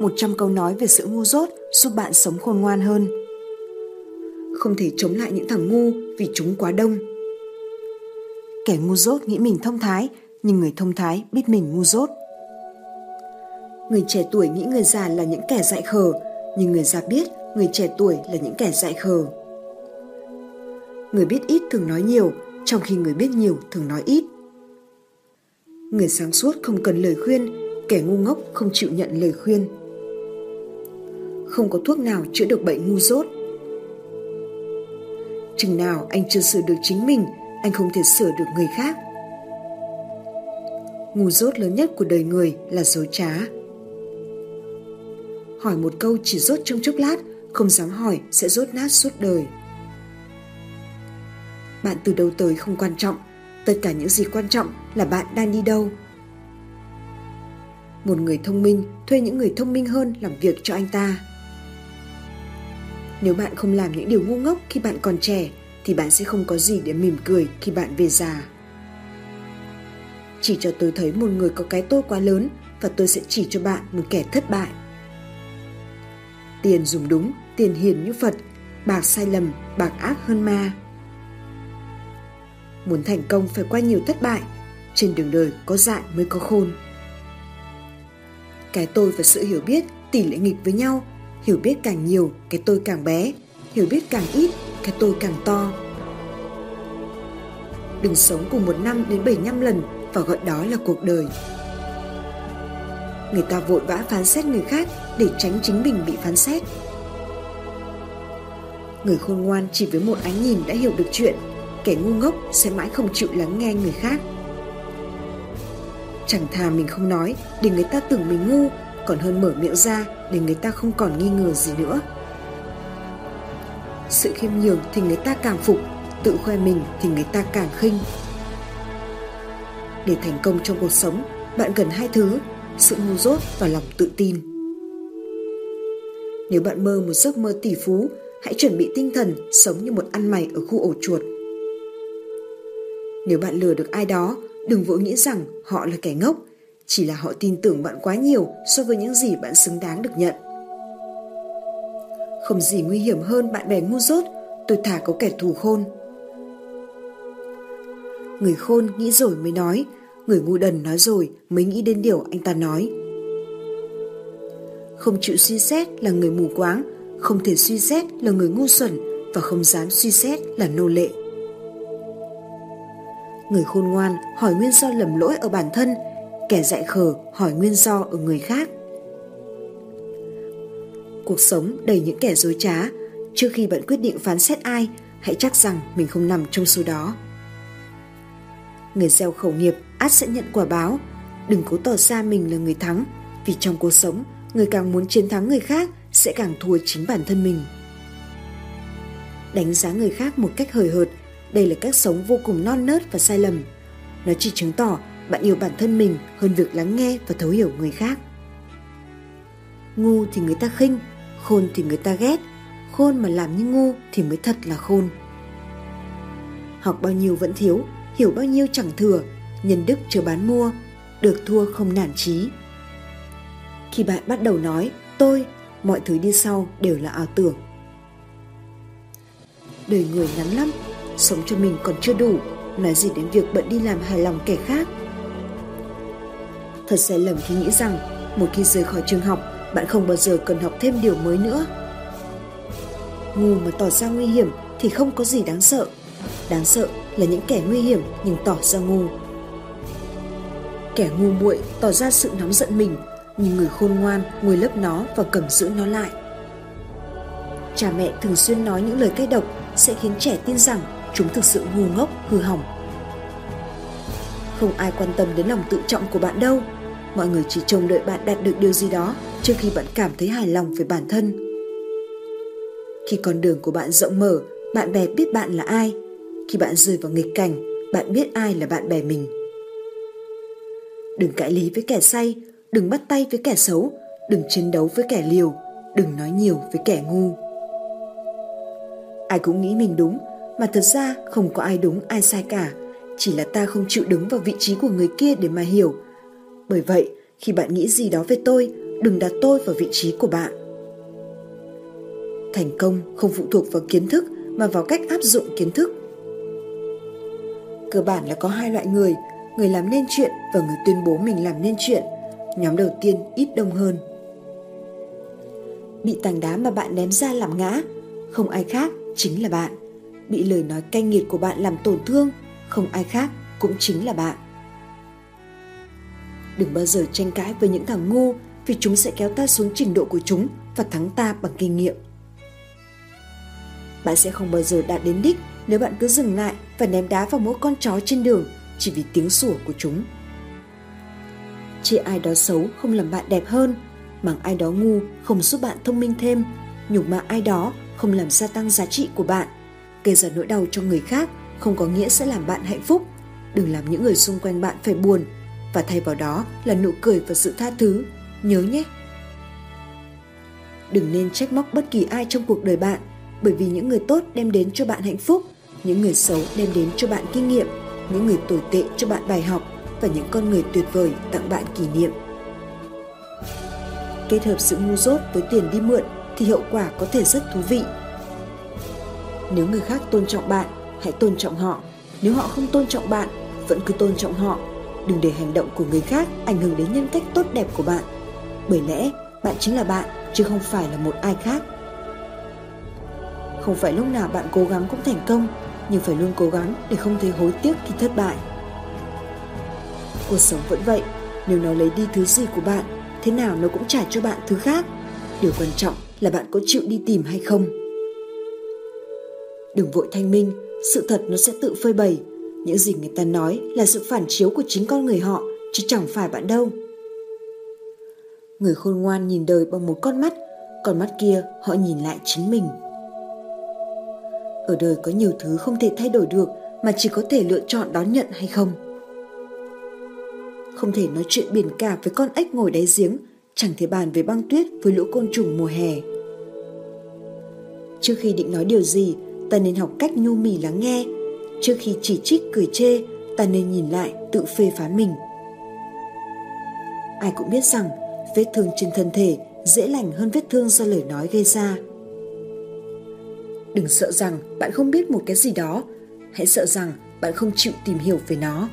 100 câu nói về sự ngu dốt giúp bạn sống khôn ngoan hơn. Không thể chống lại những thằng ngu vì chúng quá đông. Kẻ ngu dốt nghĩ mình thông thái, nhưng người thông thái biết mình ngu dốt. Người trẻ tuổi nghĩ người già là những kẻ dại khờ, nhưng người già biết người trẻ tuổi là những kẻ dại khờ. Người biết ít thường nói nhiều, trong khi người biết nhiều thường nói ít. Người sáng suốt không cần lời khuyên, kẻ ngu ngốc không chịu nhận lời khuyên. Không có thuốc nào chữa được bệnh ngu dốt. Chừng nào anh chưa sửa được chính mình, anh không thể sửa được người khác. Ngu dốt lớn nhất của đời người là dối trá. Hỏi một câu chỉ rốt trong chốc lát, không dám hỏi sẽ rốt nát suốt đời. Bạn từ đâu tới không quan trọng, tất cả những gì quan trọng là bạn đang đi đâu. Một người thông minh thuê những người thông minh hơn làm việc cho anh ta. Nếu bạn không làm những điều ngu ngốc khi bạn còn trẻ thì bạn sẽ không có gì để mỉm cười khi bạn về già. Chỉ cho tôi thấy một người có cái tôi quá lớn và tôi sẽ chỉ cho bạn một kẻ thất bại. Tiền dùng đúng, tiền hiền như Phật, bạc sai lầm, bạc ác hơn ma. Muốn thành công phải qua nhiều thất bại, trên đường đời có dại mới có khôn. Cái tôi và sự hiểu biết tỷ lệ nghịch với nhau, hiểu biết càng nhiều, cái tôi càng bé, hiểu biết càng ít, cái tôi càng to. Đừng sống cùng một năm đến 75 lần và gọi đó là cuộc đời. Người ta vội vã phán xét người khác để tránh chính mình bị phán xét. Người khôn ngoan chỉ với một ánh nhìn đã hiểu được chuyện, kẻ ngu ngốc sẽ mãi không chịu lắng nghe người khác. Chẳng thà mình không nói để người ta tưởng mình ngu, còn hơn mở miệng ra để người ta không còn nghi ngờ gì nữa. Sự khiêm nhường thì người ta càng phục, tự khoe mình thì người ta càng khinh. Để thành công trong cuộc sống, bạn cần hai thứ, sự ngu dốt và lòng tự tin. Nếu bạn mơ một giấc mơ tỷ phú, hãy chuẩn bị tinh thần sống như một ăn mày ở khu ổ chuột. Nếu bạn lừa được ai đó, đừng vội nghĩ rằng họ là kẻ ngốc, chỉ là họ tin tưởng bạn quá nhiều so với những gì bạn xứng đáng được nhận. Không gì nguy hiểm hơn bạn bè ngu dốt, tôi thả có kẻ thù khôn. Người khôn nghĩ rồi mới nói, người ngu đần nói rồi mới nghĩ đến điều anh ta nói. Không chịu suy xét là người mù quáng, không thể suy xét là người ngu xuẩn và không dám suy xét là nô lệ. Người khôn ngoan hỏi nguyên do lầm lỗi ở bản thân, kẻ dại khờ hỏi nguyên do ở người khác. Cuộc sống đầy những kẻ dối trá, trước khi bạn quyết định phán xét ai, hãy chắc rằng mình không nằm trong số đó. Người gieo khẩu nghiệp át sẽ nhận quả báo, đừng cố tỏ ra mình là người thắng, vì trong cuộc sống, người càng muốn chiến thắng người khác sẽ càng thua chính bản thân mình. Đánh giá người khác một cách hời hợt, đây là cách sống vô cùng non nớt và sai lầm. Nó chỉ chứng tỏ bạn yêu bản thân mình hơn việc lắng nghe và thấu hiểu người khác. Ngu thì người ta khinh, khôn thì người ta ghét, khôn mà làm như ngu thì mới thật là khôn. Học bao nhiêu vẫn thiếu, hiểu bao nhiêu chẳng thừa, nhân đức chờ bán mua, được thua không nản chí. Khi bạn bắt đầu nói tôi, mọi thứ đi sau đều là ảo tưởng. Đời người ngắn lắm, sống cho mình còn chưa đủ, nói gì đến việc bận đi làm hài lòng kẻ khác. Thật sai lầm khi nghĩ rằng một khi rời khỏi trường học, bạn không bao giờ cần học thêm điều mới nữa. Ngu mà tỏ ra nguy hiểm thì không có gì đáng sợ. Đáng sợ là những kẻ nguy hiểm nhưng tỏ ra ngu. Kẻ ngu muội tỏ ra sự nóng giận mình, nhưng người khôn ngoan ngồi lấp nó và cầm giữ nó lại. Cha mẹ thường xuyên nói những lời cay độc sẽ khiến trẻ tin rằng chúng thực sự ngu ngốc, hư hỏng. Không ai quan tâm đến lòng tự trọng của bạn đâu. Mọi người chỉ trông đợi bạn đạt được điều gì đó trước khi bạn cảm thấy hài lòng về bản thân. Khi con đường của bạn rộng mở, bạn bè biết bạn là ai. Khi bạn rơi vào nghịch cảnh, bạn biết ai là bạn bè mình. Đừng cãi lý với kẻ say, đừng bắt tay với kẻ xấu, đừng chiến đấu với kẻ liều, đừng nói nhiều với kẻ ngu. Ai cũng nghĩ mình đúng, mà thật ra không có ai đúng ai sai cả, chỉ là ta không chịu đứng vào vị trí của người kia để mà hiểu. Bởi vậy, khi bạn nghĩ gì đó về tôi, đừng đặt tôi vào vị trí của bạn. Thành công không phụ thuộc vào kiến thức mà vào cách áp dụng kiến thức. Cơ bản là có hai loại người người làm nên chuyện và người tuyên bố mình làm nên chuyện. Nhóm đầu tiên ít đông hơn. Bị tảng đá mà bạn ném ra làm ngã không ai khác chính là bạn. Bị lời nói cay nghiệt của bạn làm tổn thương không ai khác cũng chính là bạn đừng bao giờ tranh cãi với những thằng ngu, vì chúng sẽ kéo ta xuống trình độ của chúng và thắng ta bằng kinh nghiệm. Bạn sẽ không bao giờ đạt đến đích nếu bạn cứ dừng lại và ném đá vào mỗi con chó trên đường chỉ vì tiếng sủa của chúng. Chê ai đó xấu không làm bạn đẹp hơn, mắng ai đó ngu không giúp bạn thông minh thêm, nhục mạ ai đó không làm gia tăng giá trị của bạn, gây ra nỗi đau cho người khác không có nghĩa sẽ làm bạn hạnh phúc. Đừng làm những người xung quanh bạn phải buồn và thay vào đó là nụ cười và sự tha thứ. Nhớ nhé. Đừng nên trách móc bất kỳ ai trong cuộc đời bạn, bởi vì những người tốt đem đến cho bạn hạnh phúc, những người xấu đem đến cho bạn kinh nghiệm, những người tồi tệ cho bạn bài học và những con người tuyệt vời tặng bạn kỷ niệm. Kết hợp sự ngu dốt với tiền đi mượn thì hậu quả có thể rất thú vị. Nếu người khác tôn trọng bạn, hãy tôn trọng họ. Nếu họ không tôn trọng bạn, vẫn cứ tôn trọng họ đừng để hành động của người khác ảnh hưởng đến nhân cách tốt đẹp của bạn. Bởi lẽ, bạn chính là bạn, chứ không phải là một ai khác. Không phải lúc nào bạn cố gắng cũng thành công, nhưng phải luôn cố gắng để không thấy hối tiếc khi thất bại. Cuộc sống vẫn vậy, nếu nó lấy đi thứ gì của bạn, thế nào nó cũng trả cho bạn thứ khác. Điều quan trọng là bạn có chịu đi tìm hay không. Đừng vội thanh minh, sự thật nó sẽ tự phơi bày những gì người ta nói là sự phản chiếu của chính con người họ, chứ chẳng phải bạn đâu. Người khôn ngoan nhìn đời bằng một con mắt còn mắt kia họ nhìn lại chính mình. Ở đời có nhiều thứ không thể thay đổi được mà chỉ có thể lựa chọn đón nhận hay không? Không thể nói chuyện biển cả với con ếch ngồi đáy giếng, chẳng thể bàn về băng tuyết với lũ côn trùng mùa hè. Trước khi định nói điều gì, ta nên học cách nhu mì lắng nghe trước khi chỉ trích, cười chê, ta nên nhìn lại, tự phê phán mình. Ai cũng biết rằng, vết thương trên thân thể dễ lành hơn vết thương do lời nói gây ra. Đừng sợ rằng bạn không biết một cái gì đó. Hãy sợ rằng bạn không chịu tìm hiểu về nó.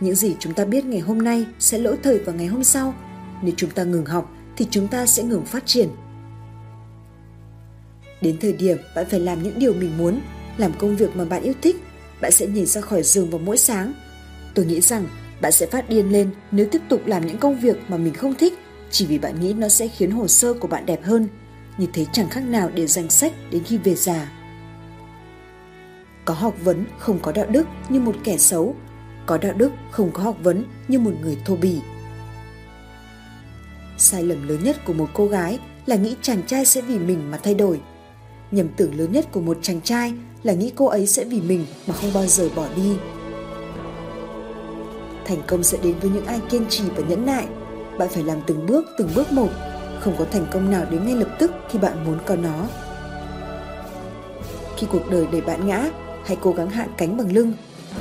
Những gì chúng ta biết ngày hôm nay sẽ lỗi thời vào ngày hôm sau. Nếu chúng ta ngừng học thì chúng ta sẽ ngừng phát triển. Đến thời điểm bạn phải làm những điều mình muốn làm công việc mà bạn yêu thích, bạn sẽ nhảy ra khỏi giường vào mỗi sáng. Tôi nghĩ rằng bạn sẽ phát điên lên nếu tiếp tục làm những công việc mà mình không thích, chỉ vì bạn nghĩ nó sẽ khiến hồ sơ của bạn đẹp hơn. Như thế chẳng khác nào để danh sách đến khi về già. Có học vấn không có đạo đức như một kẻ xấu, có đạo đức không có học vấn như một người thô bỉ. Sai lầm lớn nhất của một cô gái là nghĩ chàng trai sẽ vì mình mà thay đổi nhầm tưởng lớn nhất của một chàng trai là nghĩ cô ấy sẽ vì mình mà không bao giờ bỏ đi. Thành công sẽ đến với những ai kiên trì và nhẫn nại. Bạn phải làm từng bước từng bước một. Không có thành công nào đến ngay lập tức khi bạn muốn có nó. Khi cuộc đời đẩy bạn ngã, hãy cố gắng hạ cánh bằng lưng.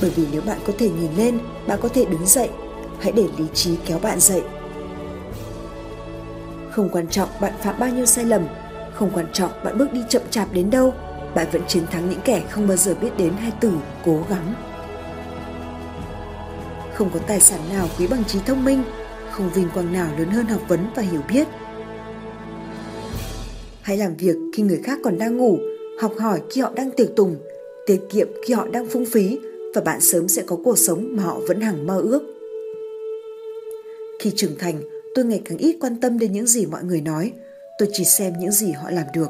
Bởi vì nếu bạn có thể nhìn lên, bạn có thể đứng dậy. Hãy để lý trí kéo bạn dậy. Không quan trọng bạn phạm bao nhiêu sai lầm không quan trọng bạn bước đi chậm chạp đến đâu, bạn vẫn chiến thắng những kẻ không bao giờ biết đến hai từ, cố gắng. Không có tài sản nào quý bằng trí thông minh, không vinh quang nào lớn hơn học vấn và hiểu biết. Hãy làm việc khi người khác còn đang ngủ, học hỏi khi họ đang tiệc tùng, tiết kiệm khi họ đang phung phí và bạn sớm sẽ có cuộc sống mà họ vẫn hằng mơ ước. Khi trưởng thành, tôi ngày càng ít quan tâm đến những gì mọi người nói tôi chỉ xem những gì họ làm được.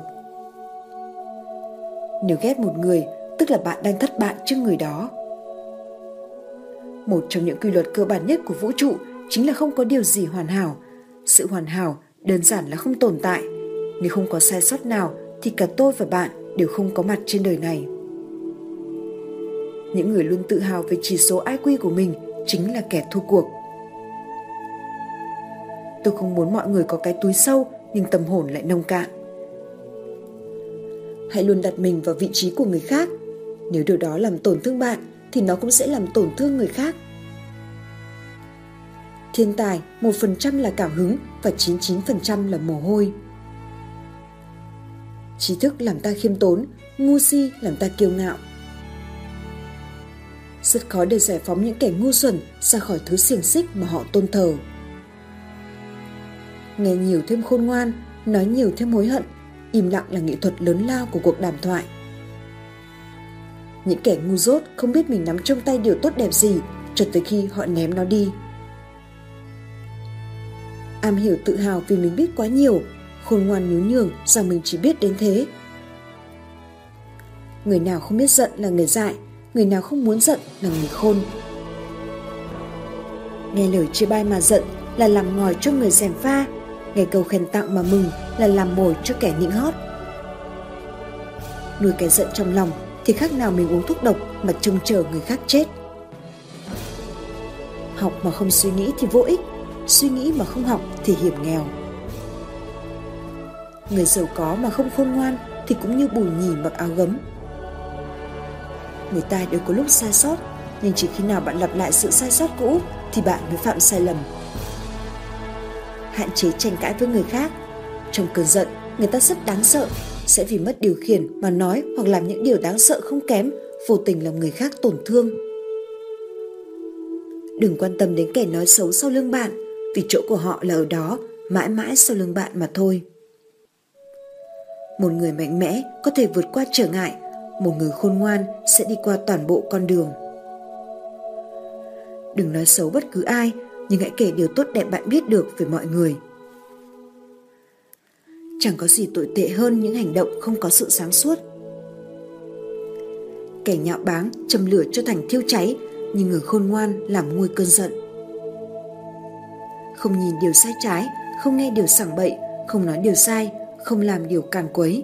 Nếu ghét một người, tức là bạn đang thất bại trước người đó. Một trong những quy luật cơ bản nhất của vũ trụ chính là không có điều gì hoàn hảo. Sự hoàn hảo đơn giản là không tồn tại. Nếu không có sai sót nào, thì cả tôi và bạn đều không có mặt trên đời này. Những người luôn tự hào về chỉ số IQ của mình chính là kẻ thua cuộc. Tôi không muốn mọi người có cái túi sâu nhưng tâm hồn lại nông cạn hãy luôn đặt mình vào vị trí của người khác nếu điều đó làm tổn thương bạn thì nó cũng sẽ làm tổn thương người khác thiên tài 1% là cảm hứng và 99% là mồ hôi. Trí thức làm ta khiêm tốn, ngu si làm ta kiêu ngạo. Rất khó để giải phóng những kẻ ngu xuẩn ra khỏi thứ xiềng xích mà họ tôn thờ. Nghe nhiều thêm khôn ngoan, nói nhiều thêm hối hận, im lặng là nghệ thuật lớn lao của cuộc đàm thoại. Những kẻ ngu dốt không biết mình nắm trong tay điều tốt đẹp gì cho tới khi họ ném nó đi. Am hiểu tự hào vì mình biết quá nhiều, khôn ngoan nhún nhường rằng mình chỉ biết đến thế. Người nào không biết giận là người dại, người nào không muốn giận là người khôn. Nghe lời chia bai mà giận là làm ngòi cho người dèm pha, ngày cầu khen tặng mà mừng là làm mồi cho kẻ nịnh hót. Nuôi cái giận trong lòng thì khác nào mình uống thuốc độc mà trông chờ người khác chết. Học mà không suy nghĩ thì vô ích, suy nghĩ mà không học thì hiểm nghèo. Người giàu có mà không khôn ngoan thì cũng như bùi nhì mặc áo gấm. Người ta đều có lúc sai sót, nhưng chỉ khi nào bạn lặp lại sự sai sót cũ thì bạn mới phạm sai lầm. Hạn chế tranh cãi với người khác. Trong cơn giận, người ta rất đáng sợ, sẽ vì mất điều khiển mà nói hoặc làm những điều đáng sợ không kém, vô tình làm người khác tổn thương. Đừng quan tâm đến kẻ nói xấu sau lưng bạn, vì chỗ của họ là ở đó, mãi mãi sau lưng bạn mà thôi. Một người mạnh mẽ có thể vượt qua trở ngại, một người khôn ngoan sẽ đi qua toàn bộ con đường. Đừng nói xấu bất cứ ai, nhưng hãy kể điều tốt đẹp bạn biết được về mọi người. Chẳng có gì tồi tệ hơn những hành động không có sự sáng suốt. Kẻ nhạo báng châm lửa cho thành thiêu cháy, nhưng người khôn ngoan làm nguôi cơn giận. Không nhìn điều sai trái, không nghe điều sảng bậy, không nói điều sai, không làm điều càn quấy.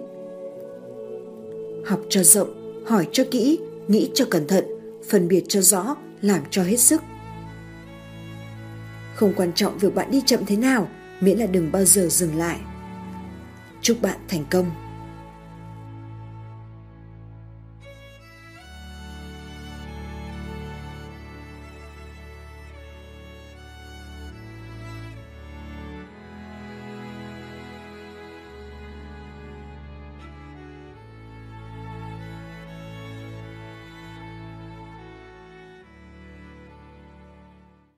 Học cho rộng, hỏi cho kỹ, nghĩ cho cẩn thận, phân biệt cho rõ, làm cho hết sức. Không quan trọng việc bạn đi chậm thế nào, miễn là đừng bao giờ dừng lại. Chúc bạn thành công.